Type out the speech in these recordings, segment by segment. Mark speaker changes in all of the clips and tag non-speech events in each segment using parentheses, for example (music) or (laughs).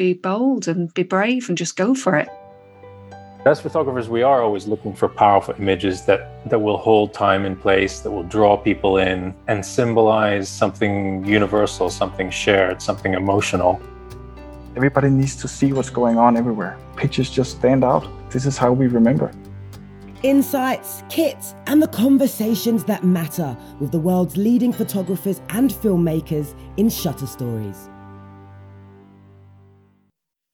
Speaker 1: be bold and be brave and just go for it.
Speaker 2: As photographers, we are always looking for powerful images that, that will hold time and place, that will draw people in and symbolize something universal, something shared, something emotional.
Speaker 3: Everybody needs to see what's going on everywhere. Pictures just stand out. This is how we remember.
Speaker 4: Insights, kits, and the conversations that matter with the world's leading photographers and filmmakers in Shutter Stories.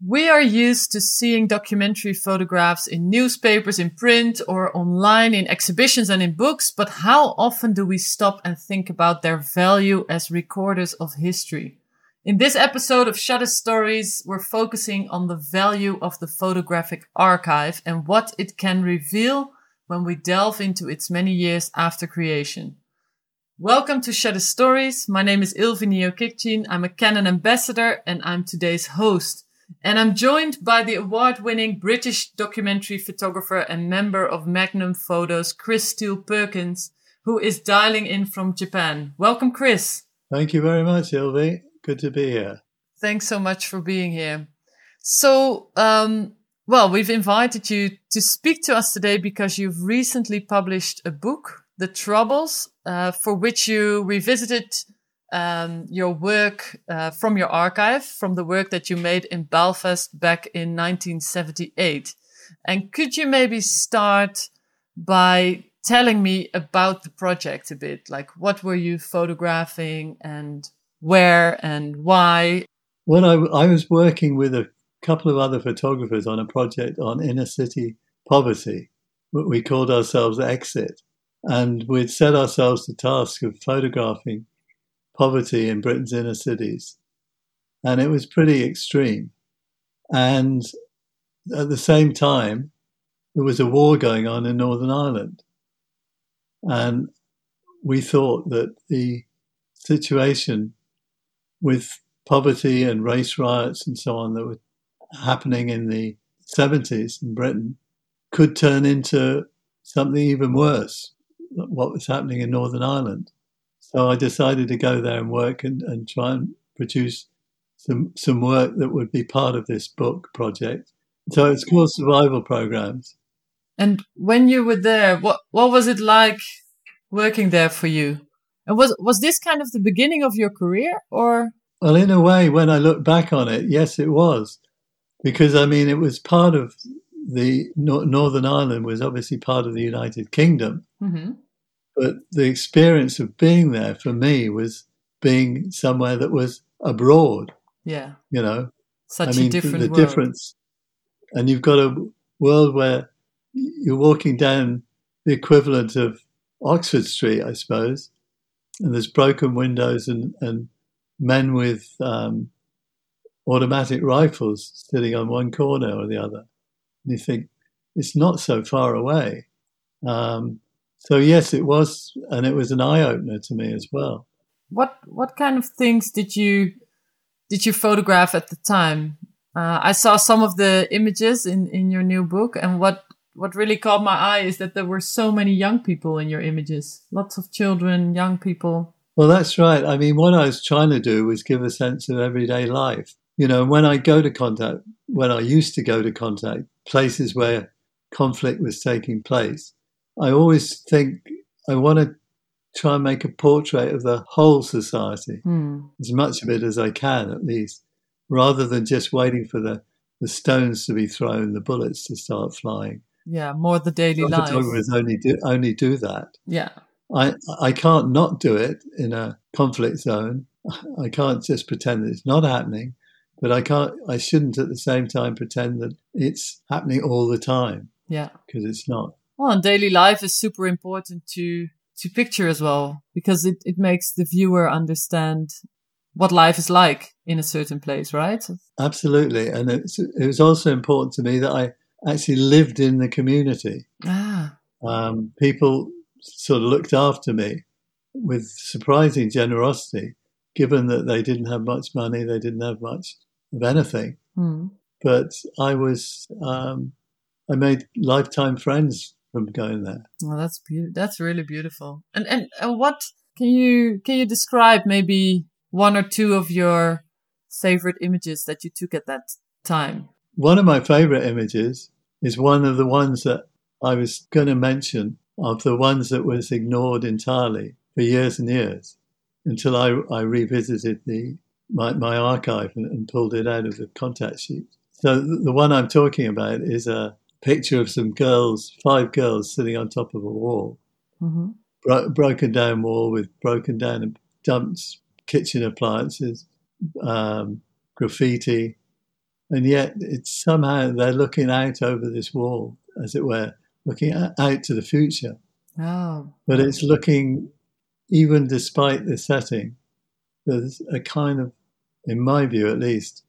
Speaker 5: We are used to seeing documentary photographs in newspapers, in print, or online, in exhibitions and in books, but how often do we stop and think about their value as recorders of history? In this episode of Shutter Stories, we're focusing on the value of the photographic archive and what it can reveal when we delve into its many years after creation. Welcome to Shutter Stories. My name is Ilvy Njiokiktjien. I'm a Canon ambassador and I'm today's host. And I'm joined by the award winning British documentary photographer and member of Magnum Photos, Chris Steele Perkins, who is dialing in from Japan. Welcome, Chris.
Speaker 6: Thank you very much, Ilvy. Good to be here.
Speaker 5: Thanks so much for being here. So, um, well, we've invited you to speak to us today because you've recently published a book, The Troubles, uh, for which you revisited um, your work uh, from your archive, from the work that you made in Belfast back in 1978. And could you maybe start by telling me about the project a bit? Like, what were you photographing and where and why?
Speaker 6: Well, I, I was working with a couple of other photographers on a project on inner city poverty. We called ourselves Exit. And we'd set ourselves the task of photographing poverty in Britain's inner cities. And it was pretty extreme. And at the same time, there was a war going on in Northern Ireland. And we thought that the situation with poverty and race riots and so on that were happening in the 70s in Britain could turn into something even worse, than what was happening in Northern Ireland. So I decided to go there and work and, and try and produce some some work that would be part of this book project. So it's called Survival Programs.
Speaker 5: And when you were there, what what was it like working there for you? And was was this kind of the beginning of your career, or?
Speaker 6: Well, in a way, when I look back on it, yes, it was, because I mean, it was part of the Northern Ireland was obviously part of the United Kingdom, mm-hmm. But the experience of being there for me was being somewhere that was abroad.
Speaker 5: Yeah.
Speaker 6: You know,
Speaker 5: such I mean, a different
Speaker 6: the,
Speaker 5: world.
Speaker 6: difference. And you've got a world where you're walking down the equivalent of Oxford Street, I suppose, and there's broken windows and, and men with um, automatic rifles sitting on one corner or the other. And you think, it's not so far away. Um, so yes, it was, and it was an eye opener to me as well.
Speaker 5: What what kind of things did you did you photograph at the time? Uh, I saw some of the images in in your new book, and what what really caught my eye is that there were so many young people in your images. Lots of children, young people.
Speaker 6: Well, that's right. I mean, what I was trying to do was give a sense of everyday life. You know, when I go to contact, when I used to go to contact places where conflict was taking place, I always think I want to try and make a portrait of the whole society, mm. as much of it as I can, at least, rather than just waiting for the, the stones to be thrown, the bullets to start flying.
Speaker 5: Yeah, more the daily life.
Speaker 6: Photographers only do only do that.
Speaker 5: Yeah,
Speaker 6: I I can't not do it in a conflict zone. I can't just pretend that it's not happening, but I can't. I shouldn't at the same time pretend that it's happening all the time.
Speaker 5: Yeah,
Speaker 6: because it's not.
Speaker 5: Well, and daily life is super important to to picture as well because it, it makes the viewer understand what life is like in a certain place, right?
Speaker 6: Absolutely, and it was also important to me that I actually lived in the community.
Speaker 5: Ah.
Speaker 6: Um, people sort of looked after me with surprising generosity, given that they didn't have much money, they didn't have much of anything.
Speaker 5: Mm.
Speaker 6: But I was, um, I made lifetime friends from going there.
Speaker 5: Well, that's beautiful. That's really beautiful. And, and and what can you can you describe maybe one or two of your favorite images that you took at that time?
Speaker 6: One of my favorite images is one of the ones that I was going to mention of the ones that was ignored entirely for years and years until I, I revisited the my, my archive and, and pulled it out of the contact sheet. So the one I'm talking about is a picture of some girls, five girls sitting on top of a wall,
Speaker 5: Mm-hmm.
Speaker 6: bro- broken down wall with broken down and dumped kitchen appliances, um, graffiti, and yet it's somehow they're looking out over this wall, as it were, looking out to the future.
Speaker 5: Oh,
Speaker 6: But it's looking, even despite the setting, there's a kind of, in my view at least,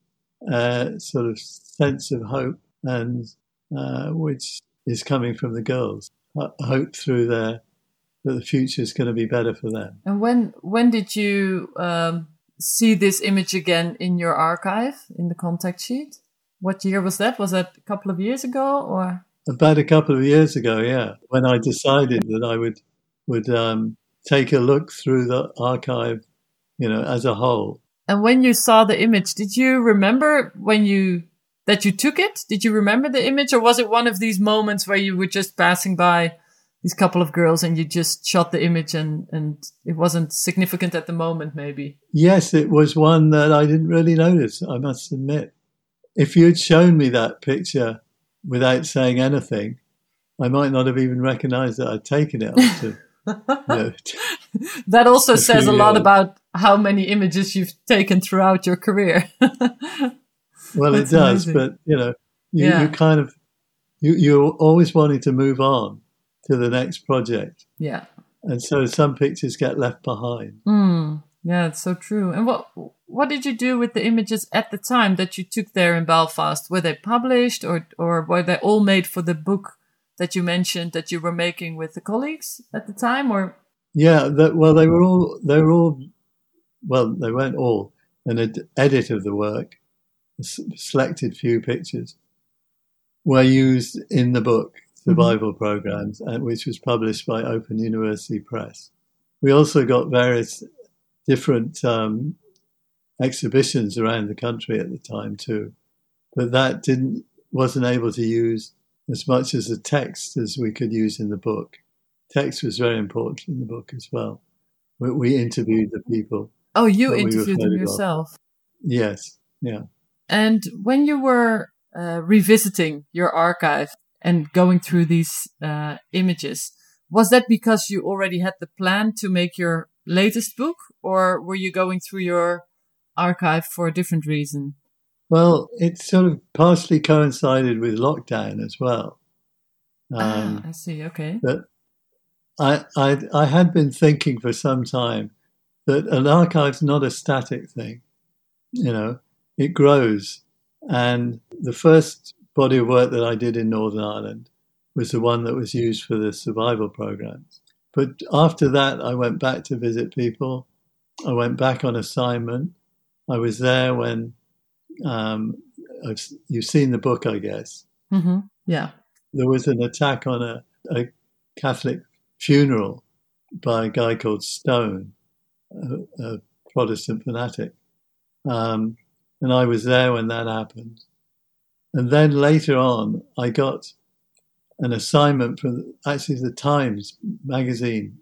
Speaker 6: uh, sort of sense of hope, and uh, which is coming from the girls. Ho- Hope through their that the future is going to be better for them.
Speaker 5: and when when did you um, see this image again in your archive in the contact sheet? What year was that? Was that a couple of years ago, or
Speaker 6: About a couple of years ago, yeah, when I decided that I would would um, take a look through the archive, you know, as a whole.
Speaker 5: and when you saw the image, did you remember when you that you took it? Did you remember the image, or was it one of these moments where you were just passing by these couple of girls and you just shot the image and and it wasn't significant at the moment, maybe?
Speaker 6: Yes, it was one that I didn't really notice, I must admit. If you had shown me that picture without saying anything, I might not have even recognized that I'd taken it after. (laughs)
Speaker 5: That also says a lot about how many images you've taken throughout your career. (laughs)
Speaker 6: well, it does,
Speaker 5: amazing.
Speaker 6: but you know, you,
Speaker 5: Yeah.
Speaker 6: you kind of you you're always wanting to move on to the next project,
Speaker 5: yeah.
Speaker 6: and so some pictures get left behind.
Speaker 5: Mm, yeah, it's so true. And what what did you do with the images at the time that you took there in Belfast? Were they published or or were they all made for the book that you mentioned that you were making with the colleagues at the time or
Speaker 6: Yeah, that, well, they were all they were all well, they weren't all an ed- edit of the work, selected few pictures were used in the book Survival Programs, which was published by Open University Press. We also got various different um, exhibitions around the country at the time too, but that didn't wasn't able to use as much as the text as we could use in the book. Text was very important in the book as well. We, we interviewed the people.
Speaker 5: Oh, you
Speaker 6: we
Speaker 5: interviewed them yourself.
Speaker 6: Yes, yeah.
Speaker 5: And when you were uh, revisiting your archive and going through these uh, images, was that because you already had the plan to make your latest book, or were you going through your archive for a different reason?
Speaker 6: Well, it sort of partially coincided with lockdown as well. Um,
Speaker 5: ah, I see. Okay.
Speaker 6: But I, I, I had been thinking for some time that an archive's not a static thing. You know, it grows. And the first body of work that I did in Northern Ireland was the one that was used for the survival programs. But after that, I went back to visit people. I went back on assignment. I was there when um, I've, you've seen the book, I guess
Speaker 5: hmm Yeah.
Speaker 6: there was an attack on a, a Catholic funeral by a guy called Stone, a, a Protestant fanatic. Um, and I was there when that happened. And then later on, I got an assignment from actually the Times magazine.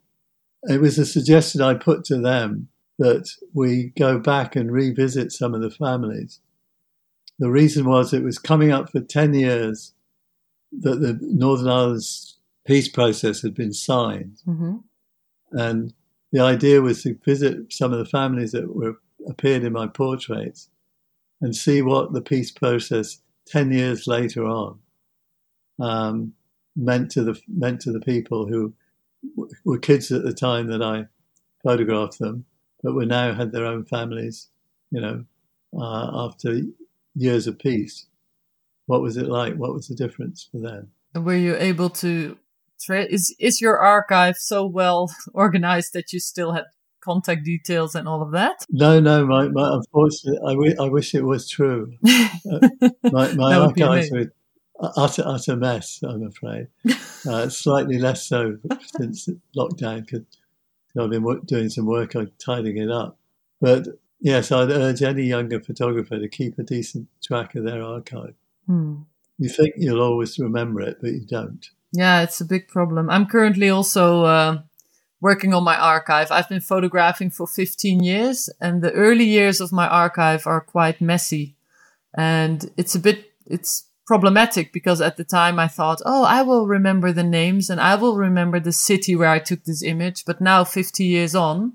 Speaker 6: It was a suggestion I put to them that we go back and revisit some of the families. The reason was it was coming up for 10 years that the Northern Ireland's peace process had been signed.
Speaker 5: hmm
Speaker 6: And the idea was to visit some of the families that were appeared in my portraits and see what the peace process 10 years later on um, meant to the meant to the people who were kids at the time that I photographed them, but were now had their own families, you know, uh, after years of peace. What was it like? What was the difference for them?
Speaker 5: Were you able to? Tra- is is your archive so well (laughs) organized that you still had contact details and all of that?
Speaker 6: No, no, my, my unfortunately, I, w- I wish it was true. (laughs) My, my
Speaker 5: would
Speaker 6: archives were utter, utter mess, I'm afraid. (laughs) Uh, slightly less so since lockdown, because I've been wo- doing some work on tidying it up. But yes, I'd urge any younger photographer to keep a decent track of their archive.
Speaker 5: Hmm.
Speaker 6: You think you'll always remember it, but you don't.
Speaker 5: Yeah, it's a big problem. I'm currently also uh, working on my archive. I've been photographing for 15 years, and the early years of my archive are quite messy. And it's a bit, it's problematic because at the time I thought, oh, I will remember the names and I will remember the city where I took this image. But now, 50 years on,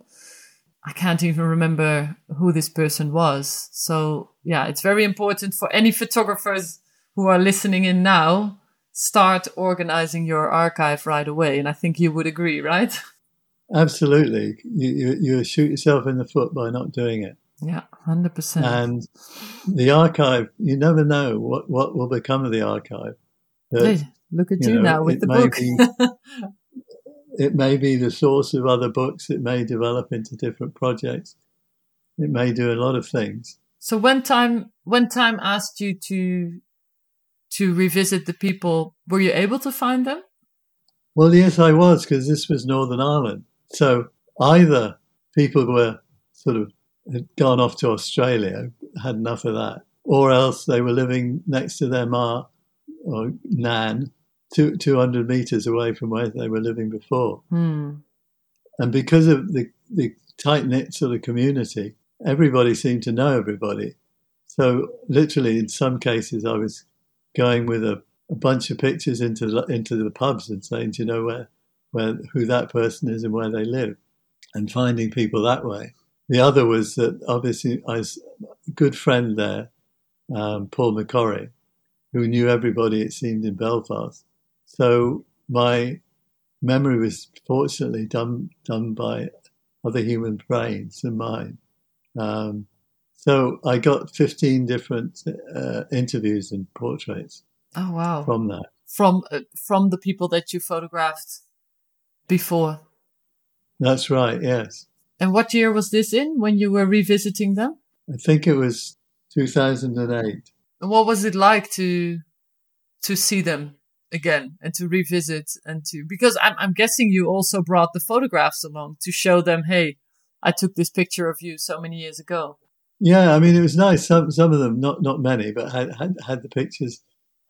Speaker 5: I can't even remember who this person was. So, yeah, it's very important for any photographers who are listening in now start organizing your archive right away. And I think you would agree, right? (laughs)
Speaker 6: Absolutely. You, you, you shoot yourself in the foot by not doing it.
Speaker 5: Yeah, 100%.
Speaker 6: And the archive, you never know what, what will become of the archive. That,
Speaker 5: Hey, look at
Speaker 6: you
Speaker 5: you,
Speaker 6: know,
Speaker 5: now with the book.
Speaker 6: be- (laughs) it may be the source of other books. It may develop into different projects. It may do a lot of things.
Speaker 5: so when time when time asked you to to revisit the people, were you able to find them?
Speaker 6: Well, yes, I was because this was Northern Ireland. So either people were sort of had gone off to Australia, had enough of that, or else they were living next to their ma or nan, two, 200 meters away from where they were living before.
Speaker 5: Hmm.
Speaker 6: And because of the, the tight knit sort of community, everybody seemed to know everybody. So literally, in some cases, I was going with a, a bunch of pictures into the, into the pubs and saying, "Do you know where where who that person is and where they live?" and finding people that way. The other was that obviously I was a good friend there, um, Paul McCorry, who knew everybody it seemed in Belfast. So my memory was fortunately done done by other human brains than mine. Um, so I got 15 different uh, interviews and portraits
Speaker 5: Oh wow!
Speaker 6: from that.
Speaker 5: From uh, from the people that you photographed before.
Speaker 6: That's right, yes.
Speaker 5: And what year was this in when you were revisiting them?
Speaker 6: I think it was 2008.
Speaker 5: And what was it like to to see them again and to revisit and to because I'm I'm guessing you also brought the photographs along to show them, hey, I took this picture of you so many years ago.
Speaker 6: Yeah, I mean, it was nice. Some some of them, not not many, but had had, had the pictures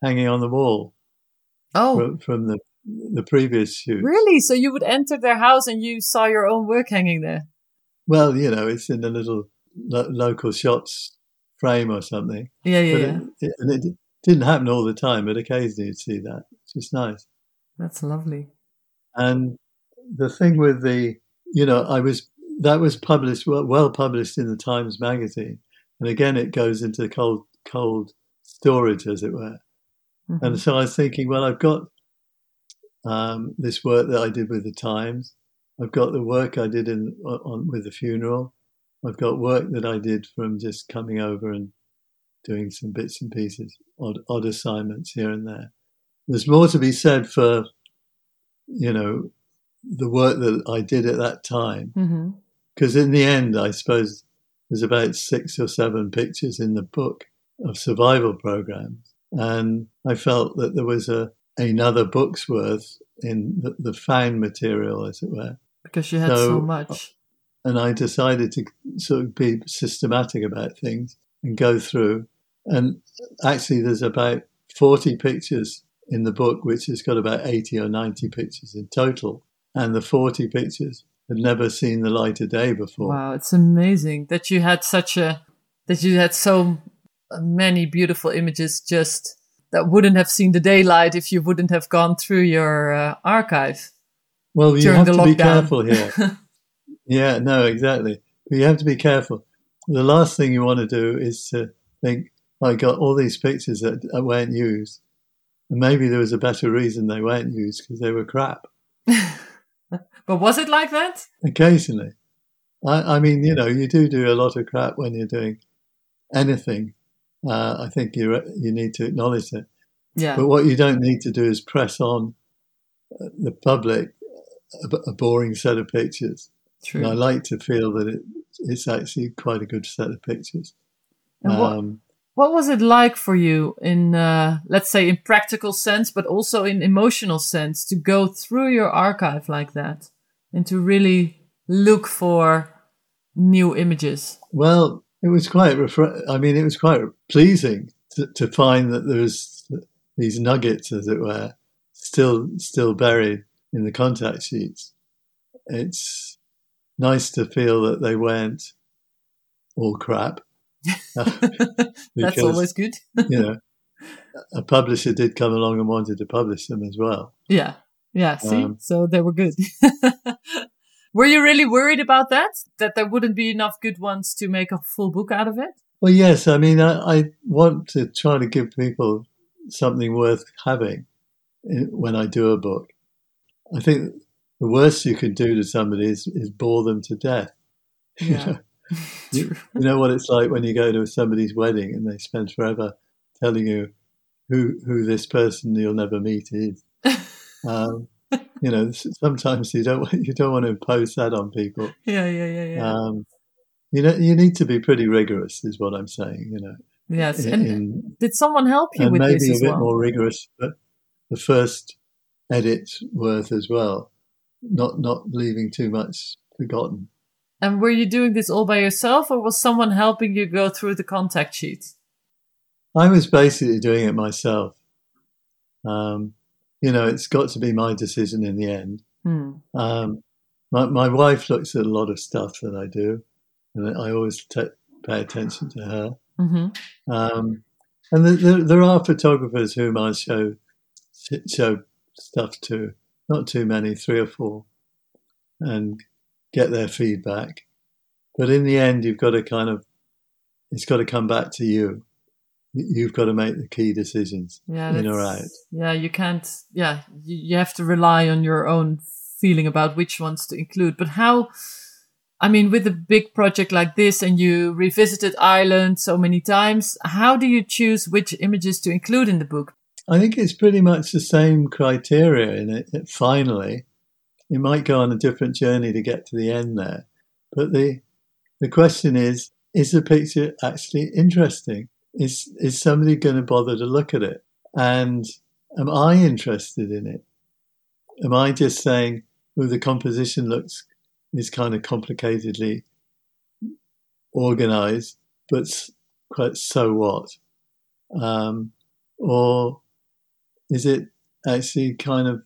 Speaker 6: hanging on the wall
Speaker 5: Oh,
Speaker 6: from, from the the previous shoot.
Speaker 5: really? So you would enter their house and you saw your own work hanging there?
Speaker 6: Well, you know, it's in a little lo- local shots frame or something.
Speaker 5: Yeah, yeah, yeah.
Speaker 6: it, and it didn't happen all the time, but occasionally you'd see that. It's just nice.
Speaker 5: That's lovely.
Speaker 6: And the thing with the, you know, I was that was published well, well published in the Times magazine, and again it goes into cold cold storage, as it were.
Speaker 5: Mhm.
Speaker 6: And so I was thinking, well, I've got um, this work that I did with the Times. I've got the work I did in on with the funeral. I've got work that I did from just coming over and doing some bits and pieces, odd, odd assignments here and there. There's more to be said for, you know, the work that I did at that time. Because in the end, I suppose there's about six or seven pictures in the book of survival programs. And I felt that there was a another book's worth in the, the found material, as it were.
Speaker 5: Because you had so,
Speaker 6: So- uh,
Speaker 5: much.
Speaker 6: And I decided to sort of be systematic about things and go through. And actually, there's about 40 pictures in the book, which has got about 80 or 90 pictures in total. And the 40 pictures had never seen the light of day before.
Speaker 5: Wow, it's amazing that you had such a that you had so many beautiful images just that wouldn't have seen the daylight if you wouldn't have gone through your uh, archive.
Speaker 6: Well, you have
Speaker 5: the
Speaker 6: to be careful here. (laughs) yeah, no, exactly. But you have to be careful. The last thing you want to do is to think, I got all these pictures that that weren't used. And maybe there was a better reason they weren't used because they were crap. (laughs) (laughs)
Speaker 5: but was it like that?
Speaker 6: Occasionally. I, I mean, you know, you do do a lot of crap when you're doing anything. Uh, I think you you need to acknowledge it.
Speaker 5: Yeah.
Speaker 6: But what you don't need to do is press on uh, the public a, a boring set of pictures.
Speaker 5: True.
Speaker 6: And I like to feel that it, it's actually quite a good set of pictures.
Speaker 5: What-
Speaker 6: Um,
Speaker 5: What was it like for you in, uh, let's say, in practical sense, but also in emotional sense, to go through your archive like that and to really look for new images?
Speaker 6: Well, it was quite. Refre- I mean, it was quite pleasing to, to find that there was these nuggets, as it were, still still buried in the contact sheets. It's nice to feel that they weren't all crap. (laughs)
Speaker 5: That's always good.
Speaker 6: you know, a publisher did come along and wanted to publish them as well.
Speaker 5: Yeah. Yeah. See,
Speaker 6: Um,
Speaker 5: so they were good. (laughs) were you really worried about that? That there wouldn't be enough good ones to make a full book out of it?
Speaker 6: Well, yes. I mean, I, I want to try to give people something worth having when I do a book. I think the worst you can do to somebody is, is bore them to death. (laughs) You
Speaker 5: Yeah. (laughs)
Speaker 6: know? You, you know what it's like when you go to somebody's wedding and they spend forever telling you who who this person you'll never meet is. (laughs) Um, you know, sometimes you don't want- (laughs) you don't want to impose that on people.
Speaker 5: yeah, yeah, yeah, yeah.
Speaker 6: Um, you know, you need to be pretty rigorous, is what I'm saying. You know,
Speaker 5: yes.
Speaker 6: in,
Speaker 5: And
Speaker 6: in-
Speaker 5: did someone help you
Speaker 6: and
Speaker 5: with
Speaker 6: maybe
Speaker 5: this
Speaker 6: a bit
Speaker 5: well?
Speaker 6: more rigorous, but the first edit's worth as well. Not not leaving too much forgotten.
Speaker 5: And were you doing this all by yourself, or was someone helping you go through the contact sheets?
Speaker 6: I was basically doing it myself. Um, you know, it's got to be my decision in the end.
Speaker 5: Hmm.
Speaker 6: Um, my, my wife looks at a lot of stuff that I do, and I always t- pay attention to her.
Speaker 5: hmm
Speaker 6: Um, and there, there, there are photographers whom I show show stuff to, not too many, three or four, and get their feedback. But in the end, you've got to kind of, it's got to come back to you. You- You've got to make the key decisions,
Speaker 5: Yeah,
Speaker 6: in or out.
Speaker 5: Yeah, you can't. Yeah, you, you have to rely on your own feeling about which ones to include. But how? I mean, with a big project like this, and you revisited Ireland so many times, how do you choose which images to include in the book?
Speaker 6: I think it's pretty much the same criteria in it. it- Finally, you might go on a different journey to get to the end there, but the the question is: Is the picture actually interesting? Is is somebody going to bother to look at it? And am I interested in it? Am I just saying, "Oh, the composition looks is kind of complicatedly organized, but quite so what?" Um, or is it actually kind of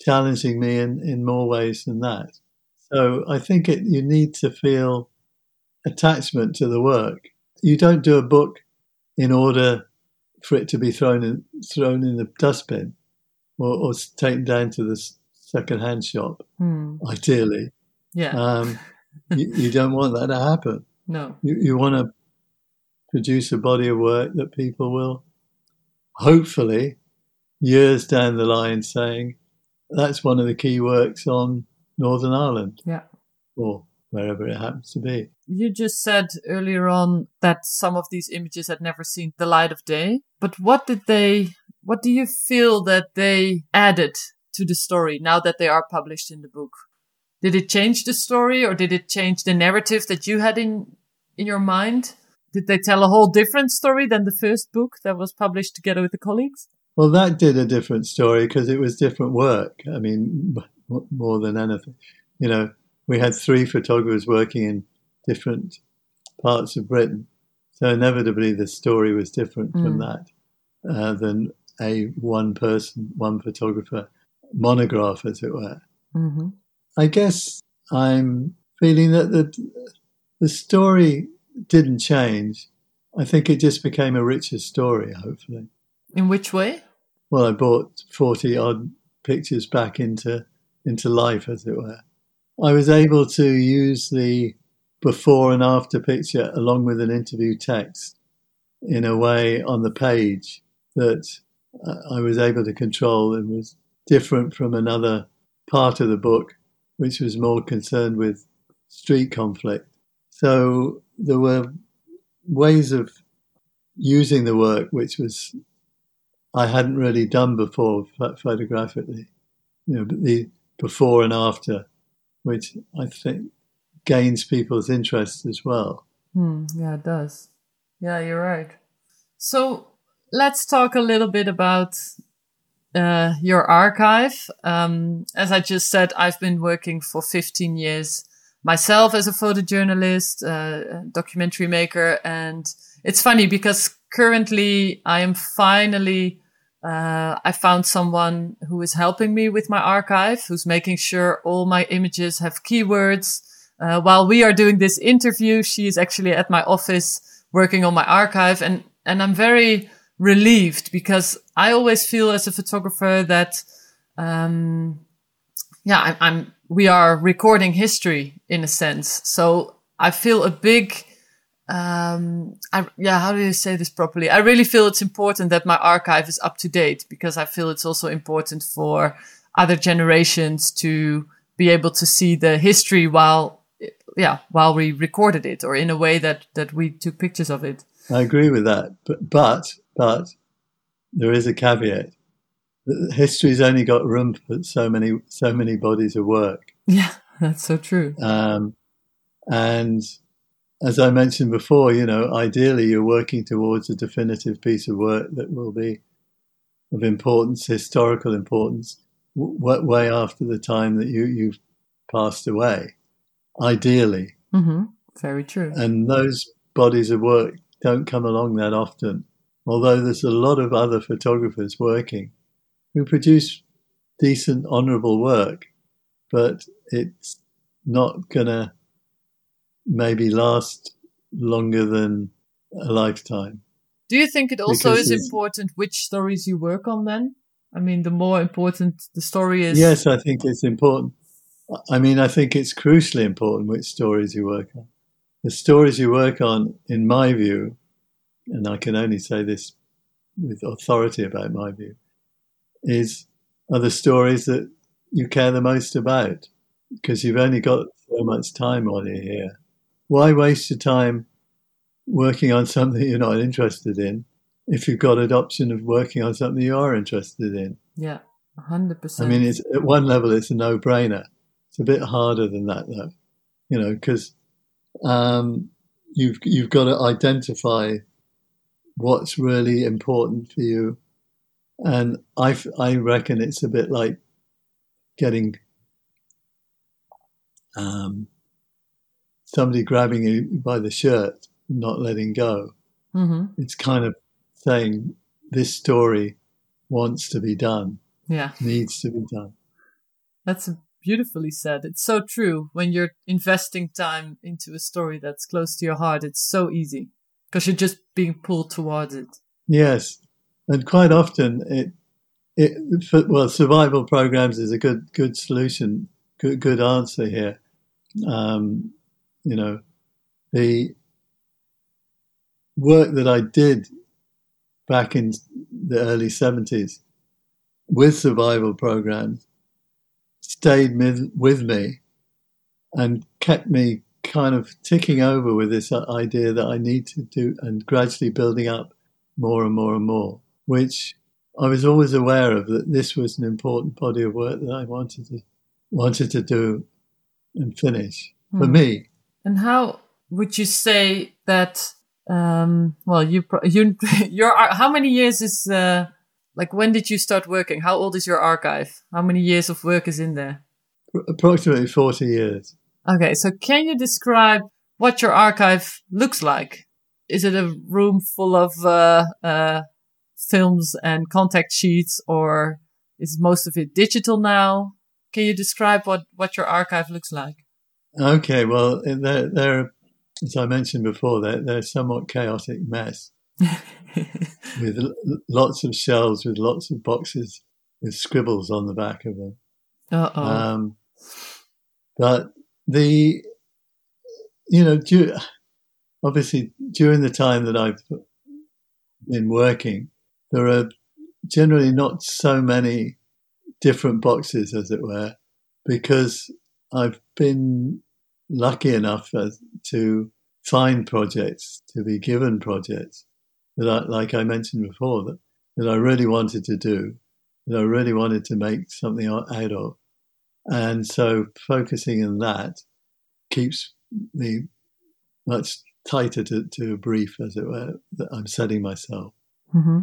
Speaker 6: challenging me in, in more ways than that? So I think it, you need to feel attachment to the work. You don't do a book in order for it to be thrown in, thrown in the dustbin or, or taken down to the second-hand shop,
Speaker 5: Hmm.
Speaker 6: ideally.
Speaker 5: Yeah.
Speaker 6: Um, (laughs) you, you don't want that to happen.
Speaker 5: no.
Speaker 6: You, you want to produce a body of work that people will, hopefully, years down the line, saying that's one of the key works on Northern Ireland
Speaker 5: Yeah.
Speaker 6: or wherever it happens to be.
Speaker 5: You just said earlier on that some of these images had never seen the light of day. But what did they, what do you feel that they added to the story now that they are published in the book? Did it change the story or did it change the narrative that you had in, in your mind? Did they tell a whole different story than the first book that was published together with the colleagues?
Speaker 6: Well, that did a different story because it was different work. I mean, m- more than anything, you know, we had three photographers working in different parts of Britain, so inevitably the story was different from
Speaker 5: Mm.
Speaker 6: that uh, than a one person, one photographer monograph, as it were.
Speaker 5: Mm-hmm.
Speaker 6: I guess I'm feeling that the the story didn't change. I think it just became a richer story. Hopefully.
Speaker 5: In which way?
Speaker 6: well, I brought 40 odd pictures back into, into life, as it were. I was able to use the before and after picture along with an interview text in a way on the page that uh, I was able to control and was different from another part of the book, which was more concerned with street conflict. So there were ways of using the work which was I hadn't really done before photographically. You know, the before and after, which I think gains people's interest as well.
Speaker 5: Hmm, yeah, it does. Yeah, you're right. So let's talk a little bit about uh, your archive. Um, as I just said, I've been working for 15 years myself as a photojournalist, uh, documentary maker. And it's funny because currently I am finally, uh, I found someone who is helping me with my archive, who's making sure all my images have keywords. Uh, while we are doing this interview, she is actually at my office working on my archive and, and I'm very relieved because I always feel as a photographer that, um, yeah, I'm, I'm, we are recording history in a sense. So I feel a big, um, I, yeah, how do you say this properly? I really feel it's important that my archive is up to date because I feel it's also important for other generations to be able to see the history while yeah, while we recorded it or in a way that, that we took pictures of it.
Speaker 6: I agree with that. But, but, but there is a caveat. History's only got room for so many, so many bodies of work.
Speaker 5: Yeah, (laughs) that's so true.
Speaker 6: Um, and as I mentioned before, you know, ideally you're working towards a definitive piece of work that will be of importance, historical importance, w- way after the time that you, you've passed away ideally.
Speaker 5: Mm-hmm. Very true.
Speaker 6: And those bodies of work don't come along that often, although there's a lot of other photographers working who produce decent, honourable work, but it's not going to maybe last longer than a lifetime.
Speaker 5: Do you think it also because is important which stories you work on then? I mean, the more important the story is.
Speaker 6: Yes, I think it's important. I mean, I think it's crucially important which stories you work on. The stories you work on, in my view, and I can only say this with authority about my view, is are the stories that you care the most about because you've only got so much time on it here. Why waste your time working on something you're not interested in if you've got an option of working on something you are interested in?
Speaker 5: Yeah, 100%. I
Speaker 6: mean, it's, at one level, it's a no brainer. It's a bit harder than that, though, you know, because um, you've you've got to identify what's really important for you, and I I reckon it's a bit like getting um, somebody grabbing you by the shirt, not letting go.
Speaker 5: Mm-hmm.
Speaker 6: It's kind of saying this story wants to be done.
Speaker 5: Yeah,
Speaker 6: needs to be done.
Speaker 5: That's beautifully said. It's so true. When you're investing time into a story that's close to your heart, it's so easy because you're just being pulled towards it.
Speaker 6: Yes, and quite often it, it for, well, survival programs is a good good solution, good good answer here. Um, you know, the work that I did back in the early seventies with survival programs stayed with, with me and kept me kind of ticking over with this idea that I need to do and gradually building up more and more and more, which I was always aware of that this was an important body of work that I wanted to wanted to do and finish for hmm. me.
Speaker 5: And how would you say that? Um, well, you (laughs) you your how many years is uh, like when did you start working? How old is your archive? How many years of work is in there?
Speaker 6: Approximately 40 years.
Speaker 5: Okay, so can you describe what your archive looks like? Is it a room full of uh, uh, films and contact sheets, or is most of it digital now? Can you describe what, what your archive looks like?
Speaker 6: Okay, well, they're, they're as I mentioned before, they're, they're a somewhat chaotic mess. (laughs) with lots of shelves with lots of boxes with scribbles on the back of them.
Speaker 5: Um,
Speaker 6: but the, you know, du- obviously during the time that I've been working, there are generally not so many different boxes, as it were, because I've been lucky enough to find projects, to be given projects that I, like I mentioned before, that, that I really wanted to do, that I really wanted to make something out of. And so focusing on that keeps me much tighter to, to a brief, as it were, that I'm setting myself.
Speaker 5: Mm-hmm.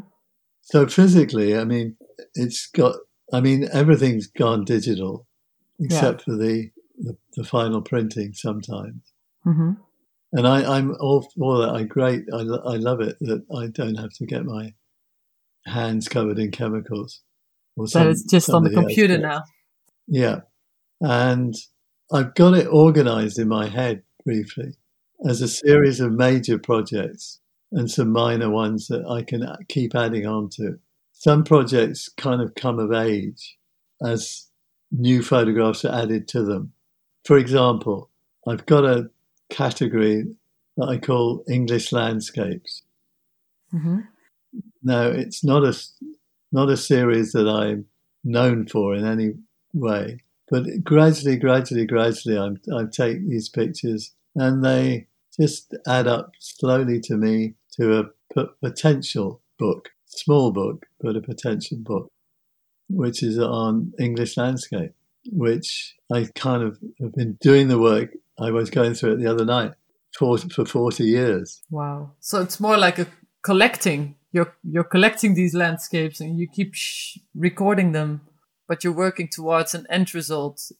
Speaker 6: So physically, I mean, it's got, I mean, everything's gone digital except yeah. for the, the, the final printing sometimes.
Speaker 5: Mm-hmm.
Speaker 6: And I, I'm all for that. I great. I, I love it that I don't have to get my hands covered in chemicals. Or
Speaker 5: That it's just on the computer now.
Speaker 6: Yeah. And I've got it organized in my head briefly as a series of major projects and some minor ones that I can keep adding on to. Some projects kind of come of age as new photographs are added to them. For example, I've got a category that I call English landscapes.
Speaker 5: Mm-hmm.
Speaker 6: Now, it's not a not a series that I'm known for in any way, but gradually, gradually, gradually, I'm, I take these pictures and they just add up slowly to me to a p- potential book, small book, but a potential book, which is on English landscape, which I kind of have been doing the work. I was going through it the other night for, for 40 years.
Speaker 5: Wow. So it's more like a collecting. You're you're collecting these landscapes and you keep sh- recording them, but you're working towards an end result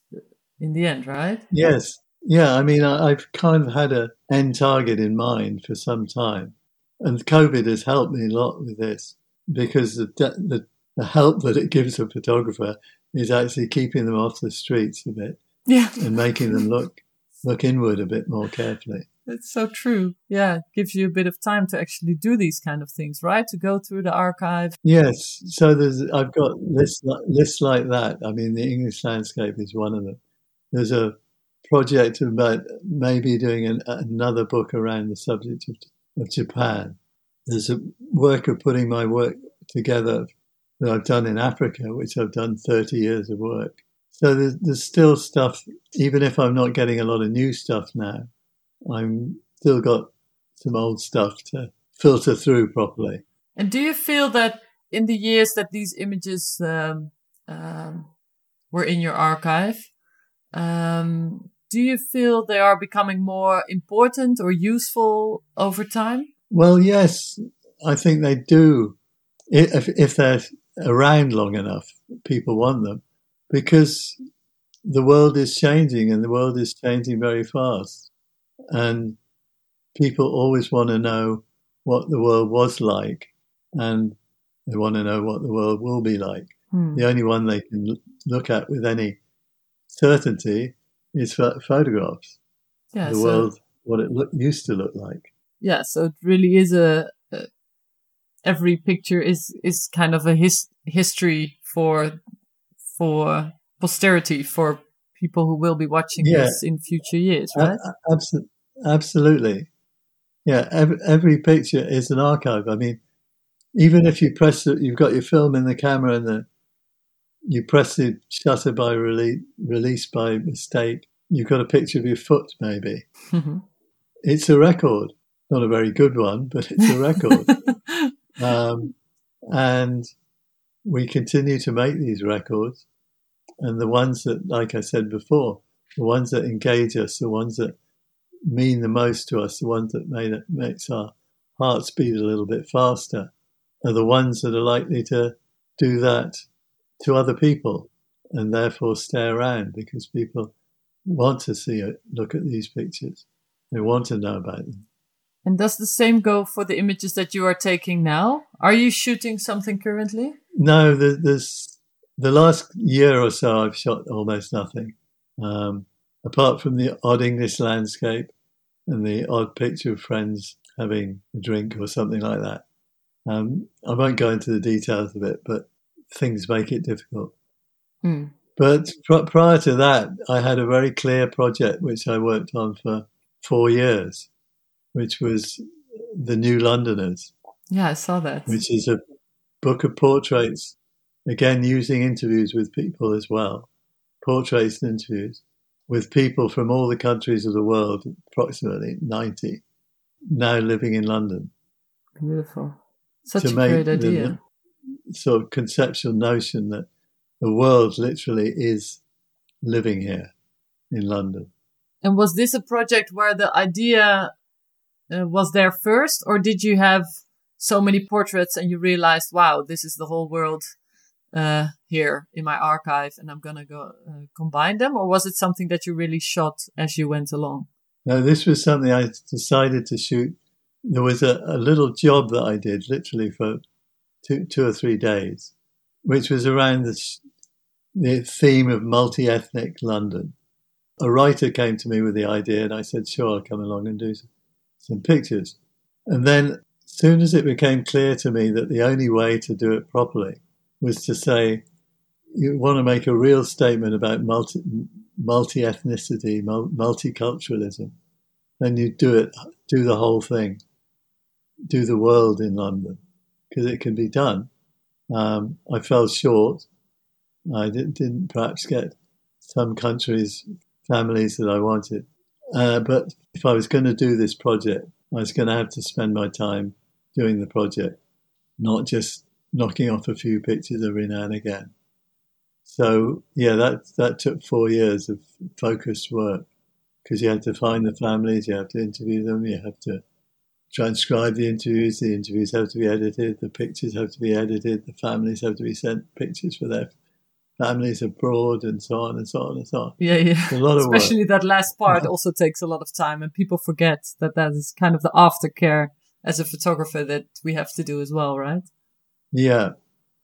Speaker 5: in the end, right?
Speaker 6: Yes. Yeah. I mean, I, I've kind of had an end target in mind for some time. And COVID has helped me a lot with this because the, the, the help that it gives a photographer is actually keeping them off the streets a bit
Speaker 5: Yeah, (laughs)
Speaker 6: and making them look look inward a bit more carefully.
Speaker 5: it's so true. Yeah, it gives you a bit of time to actually do these kind of things, right? To go through the archive.
Speaker 6: Yes, so there's I've got lists li- lists like that. I mean, the English landscape is one of them. There's a project about maybe doing an, another book around the subject of, of Japan. There's a work of putting my work together that I've done in Africa, which I've done 30 years of work. So there's, there's still stuff, even if I'm not getting a lot of new stuff now, I'm still got some old stuff to filter through properly.
Speaker 5: And do you feel that in the years that these images um, um, were in your archive, um, do you feel they are becoming more important or useful over time?
Speaker 6: Well, yes, I think they do. If, if they're around long enough, people want them because the world is changing and the world is changing very fast. And people always want to know what the world was like and they want to know what the world will be like.
Speaker 5: Hmm.
Speaker 6: The only one they can look at with any certainty is pho- photographs.
Speaker 5: Yeah,
Speaker 6: the
Speaker 5: so,
Speaker 6: world, what it look, used to look like.
Speaker 5: yeah, so it really is a every picture is is kind of a his, history for for posterity for people who will be watching
Speaker 6: Yeah.
Speaker 5: this in future years, right?
Speaker 6: a- abso- absolutely. Yeah, every, every picture is an archive. I mean, even if you press it, you've got your film in the camera and the, you press the shutter by rele- release by mistake, you've got a picture of your foot, maybe. (laughs)
Speaker 5: Mhm.
Speaker 6: It's a record. Not a very good one, but it's a record. (laughs) um, and we continue to make these records. And the ones that, like I said before, the ones that engage us, the ones that mean the most to us, the ones that made it, makes our hearts beat a little bit faster, are the ones that are likely to do that to other people and therefore stay around because people want to see it, look at these pictures. They want to know about them.
Speaker 5: And does the same go for the images that you are taking now? Are you shooting something currently?
Speaker 6: No, the, there's the last year or so I've shot almost nothing, um, apart from the odd English landscape and the odd picture of friends having a drink or something like that. Um, I won't go into the details of it, but things make it difficult.
Speaker 5: Hmm.
Speaker 6: But pr- prior to that, I had a very clear project which I worked on for four years, which was the New Londoners
Speaker 5: Yeah, I saw that.
Speaker 6: which is a book of portraits, again using interviews with people as well, portraits and interviews with people from all the countries of the world, approximately 90, now living in London.
Speaker 5: Beautiful. Such a great
Speaker 6: the-
Speaker 5: idea.
Speaker 6: Sort of conceptual notion that the world literally is living here in London.
Speaker 5: And was this a project where the idea uh, was there first, or did you have so many portraits and you realized, wow, this is the whole world uh, here in my archive and I'm going to go uh, combine them? Or was it something that you really shot as you went along?
Speaker 6: No, this was something I decided to shoot. There was a, a little job that I did literally for two, two or three days, which was around the, the theme of multi ethnic London. A writer came to me with the idea, and I said, Sure, I'll come along and do some, some pictures. And then, as soon as it became clear to me that the only way to do it properly was to say, you want to make a real statement about multi ethnicity, multiculturalism, then you do it, do the whole thing, do the world in London, because it can be done. Um, I fell short. I didn't, didn't, perhaps get some countries, families that I wanted. Uh, but if I was going to do this project, I was going to have to spend my time doing the project, not just knocking off a few pictures every now and again. So yeah, that that took four years of focused work because you have to find the families, you have to interview them, you have to transcribe the interviews, the interviews have to be edited, the pictures have to be edited, the families have to be sent pictures for their families abroad, and so on and so on and so on.
Speaker 5: Yeah, yeah.
Speaker 6: a lot of
Speaker 5: Especially that last part (laughs) also takes a lot of time, and people forget that that is kind of the aftercare as a photographer that we have to do as well, right?
Speaker 6: Yeah.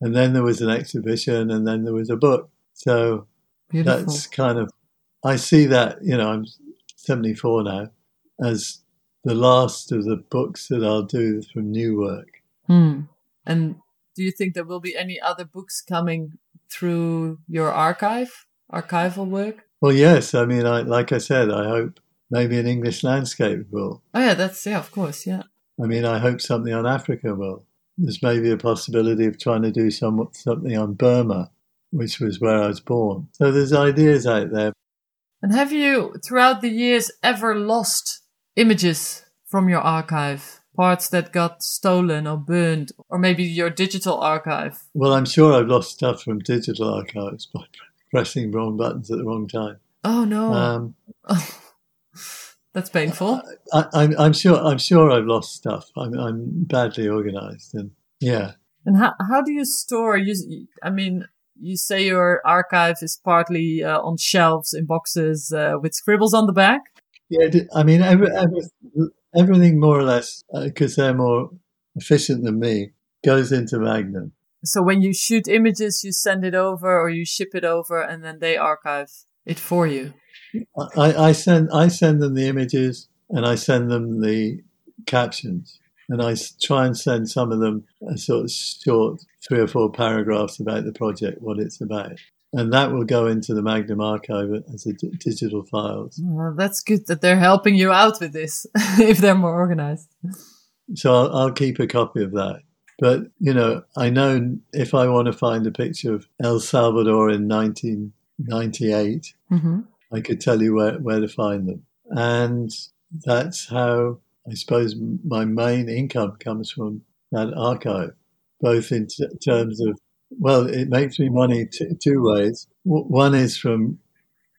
Speaker 6: And then there was an exhibition and then there was a book. So
Speaker 5: Beautiful.
Speaker 6: that's kind of, I see that, you know, I'm 74 now, as the last of the books that I'll do from new work.
Speaker 5: Hmm. And do you think there will be any other books coming through your archive, archival work?
Speaker 6: Well, yes. I mean, I, like I said, I hope maybe an English landscape will.
Speaker 5: Oh, yeah, that's, yeah, of course, yeah.
Speaker 6: I mean, I hope something on Africa will there's maybe a possibility of trying to do some, something on Burma, which was where I was born. So there's ideas out there.
Speaker 5: And have you, throughout the years, ever lost images from your archive? Parts that got stolen or burned, or maybe your digital archive?
Speaker 6: Well, I'm sure I've lost stuff from digital archives by (laughs) pressing wrong buttons at the wrong time.
Speaker 5: Oh no.
Speaker 6: Um, (laughs)
Speaker 5: That's painful.
Speaker 6: I, am sure. I'm sure I've lost stuff. I'm, I'm badly organized, and yeah.
Speaker 5: And how how do you store? You, I mean, you say your archive is partly uh, on shelves in boxes uh, with scribbles on the back.
Speaker 6: Yeah, I mean, every, every, everything more or less, because uh, they're more efficient than me, goes into Magnum.
Speaker 5: So when you shoot images, you send it over or you ship it over, and then they archive it for you.
Speaker 6: I, I send I send them the images and I send them the captions, and I try and send some of them a sort of short three or four paragraphs about the project, what it's about, and that will go into the Magnum archive as a d- digital files.
Speaker 5: Well, that's good that they're helping you out with this (laughs) if they're more organized.
Speaker 6: So I'll, I'll keep a copy of that. But you know, I know if I want to find a picture of El Salvador in 1998.
Speaker 5: Mm-hmm.
Speaker 6: I could tell you where, where to find them. And that's how I suppose my main income comes from that archive, both in t- terms of, well, it makes me money t- two ways. W- one is from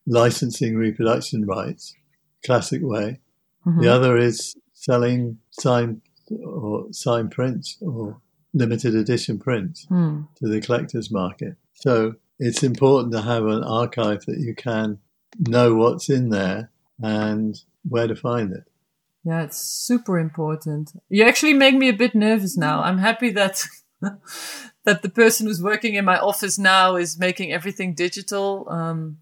Speaker 6: licensing reproduction rights, classic way.
Speaker 5: Mm-hmm.
Speaker 6: The other is selling signed or signed prints or limited edition prints
Speaker 5: mm.
Speaker 6: to the collector's market. So it's important to have an archive that you can know what's in there and where to find it.
Speaker 5: Yeah, it's super important. You actually make me a bit nervous now. I'm happy that (laughs) that the person who's working in my office now is making everything digital. Um,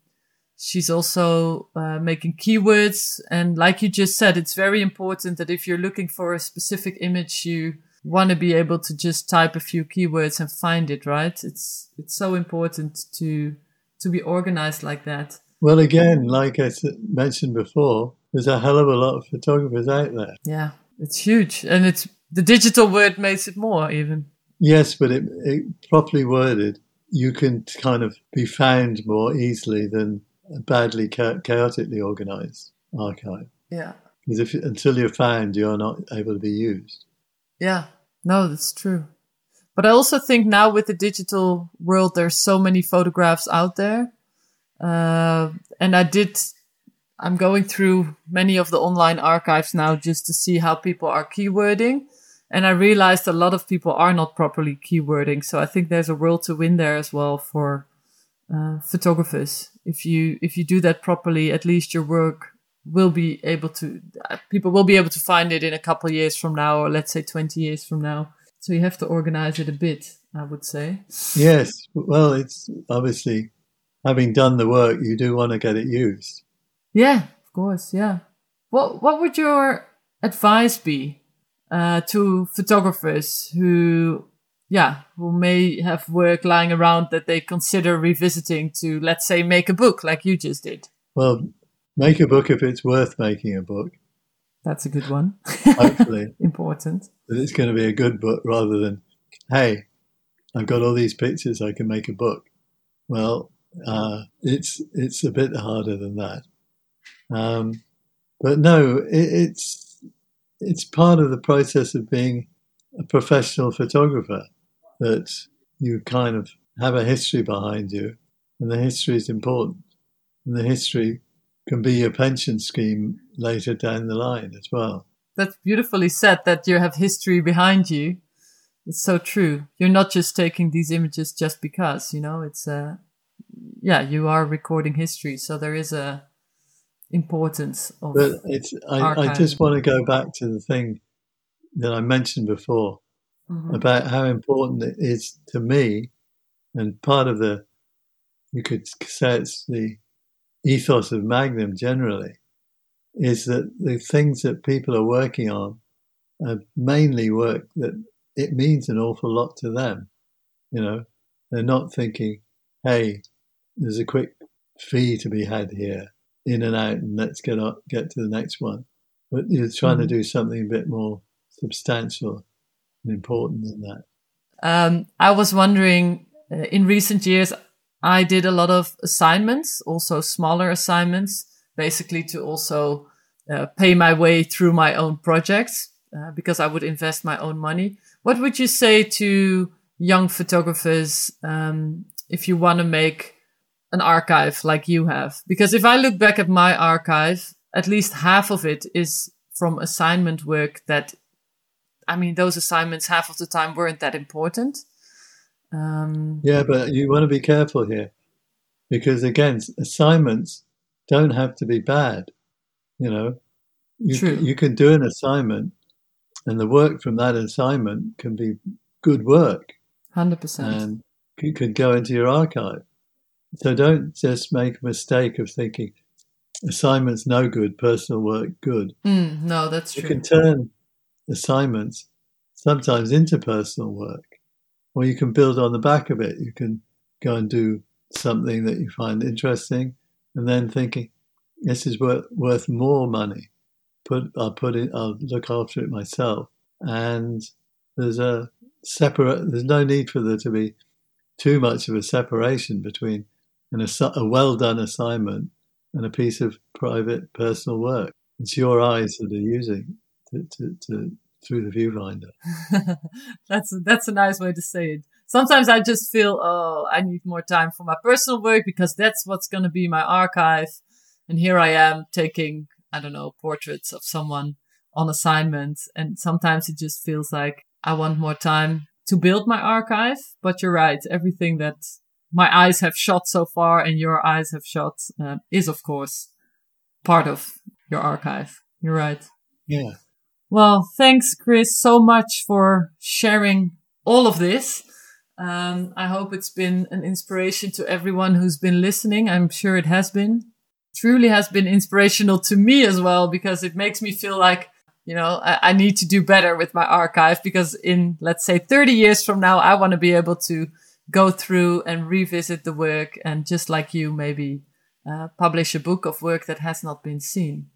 Speaker 5: she's also uh, making keywords, and like you just said, it's very important that if you're looking for a specific image, you want to be able to just type a few keywords and find it. Right? It's it's so important to to be organized like that.
Speaker 6: Well, again, like I mentioned before, there's a hell of a lot of photographers out there.
Speaker 5: Yeah, it's huge, and it's the digital word makes it more even.
Speaker 6: Yes, but it, it properly worded, you can kind of be found more easily than a badly cha- chaotically organized archive.
Speaker 5: Yeah,
Speaker 6: because if until you're found, you're not able to be used.
Speaker 5: Yeah, no, that's true. But I also think now with the digital world, there's so many photographs out there uh, and I did, I'm going through many of the online archives now just to see how people are keywording. And I realized a lot of people are not properly keywording. So I think there's a world to win there as well for uh, photographers. If you if you do that properly, at least your work will be able to uh, people will be able to find it in a couple of years from now, or let's say twenty years from now. So you have to organize it a bit, I would say.
Speaker 6: Yes, well, it's obviously having done the work, you do want to get it used.
Speaker 5: Yeah, of course. Yeah. What What would your advice be uh, to photographers who yeah, who may have work lying around that they consider revisiting to, let's say, make a book like you just did?
Speaker 6: Well, make a book if it's worth making a book.
Speaker 5: That's a good one.
Speaker 6: Hopefully. (laughs)
Speaker 5: Important.
Speaker 6: That it's going to be a good book rather than, hey, I've got all these pictures, I can make a book. Well, uh, it's it's a bit harder than that. Um, but no, it, it's it's part of the process of being a professional photographer that you kind of have a history behind you, and the history is important. And the history can be your pension scheme later down the line as well.
Speaker 5: That's beautifully said that you have history behind you. It's so true. You're not just taking these images just because, you know, it's uh yeah, you are recording history, so there is a importance of
Speaker 6: But it's I, I just want to go back to the thing that I mentioned before
Speaker 5: Mhm.
Speaker 6: about how important it is to me, and part of the you could say it's the ethos of Magnum generally, is that the things that people are working on are mainly work that it means an awful lot to them. You know, they're not thinking, "Hey, there's a quick fee to be had here, in and out, and let's get up, get to the next one." But you're trying to
Speaker 5: Mhm.
Speaker 6: do something a bit more substantial and important than that.
Speaker 5: Um, I was wondering, uh, in recent years, I did a lot of assignments, also smaller assignments, basically to also uh, pay my way through my own projects uh, because I would invest my own money. What would you say to young photographers um, if you want to make an archive like you have? Because if I look back at my archive, at least half of it is from assignment work that I mean, those assignments half of the time weren't that important. Um,
Speaker 6: Yeah, but you want to be careful here because again, assignments don't have to be bad. You know, you
Speaker 5: True.
Speaker 6: you can do an assignment, and the work from that assignment can be good work,
Speaker 5: 100%.
Speaker 6: and it could go into your archive. So don't just make a mistake of thinking assignments no good, personal work good.
Speaker 5: Mm, no, that's true.
Speaker 6: You can turn assignments sometimes into personal work, or you can build on the back of it. You can go and do something that you find interesting, and then thinking, "This is worth worth more money." Put I'll put it. I'll look after it myself. And there's a separate. There's no need for there to be too much of a separation between an assi- a well done assignment and a piece of private personal work. It's your eyes that are using to, to, to through the viewfinder. (laughs)
Speaker 5: that's that's a nice way to say it. Sometimes I just feel, oh, I need more time for my personal work because that's what's going to be my archive. And here I am taking, I don't know, portraits of someone on assignment. And sometimes it just feels like I want more time to build my archive. But you're right. Everything that my eyes have shot so far and your eyes have shot uh, is, of course, part of your archive. You're right.
Speaker 6: Yeah.
Speaker 5: Well, thanks, Chris, so much for sharing all of this. Um, I hope it's been an inspiration to everyone who's been listening. I'm sure it has been. Truly has been inspirational to me as well because it makes me feel like, you know, I, I need to do better with my archive because in, let's say, 30 years from now, I want to be able to go through and revisit the work and just like you, maybe uh, publish a book of work that has not been seen.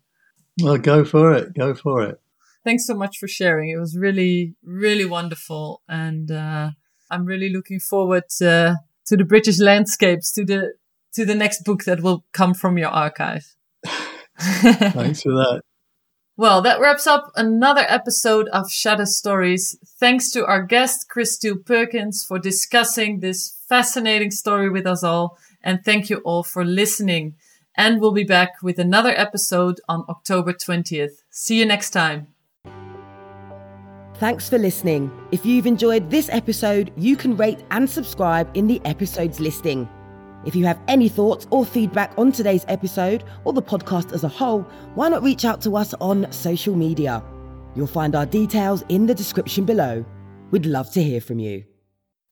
Speaker 6: Well, go for it. Go for it.
Speaker 5: thanks so much for sharing. It was really, really wonderful. And, uh, I'm really looking forward to, to the British landscapes, to the, to the next book that will come from your archive. (laughs)
Speaker 6: Thanks for that.
Speaker 5: Well, that wraps up another episode of Shutter Stories. Thanks to our guest, Chris Steele Perkins, for discussing this fascinating story with us all. And thank you all for listening. And we'll be back with another episode on October 20th. See you next time.
Speaker 4: Thanks for listening. If you've enjoyed this episode, you can rate and subscribe in the episodes listing. If you have any thoughts or feedback on today's episode or the podcast as a whole, why not reach out to us on social media? You'll find our details in the description below. We'd love to hear from you.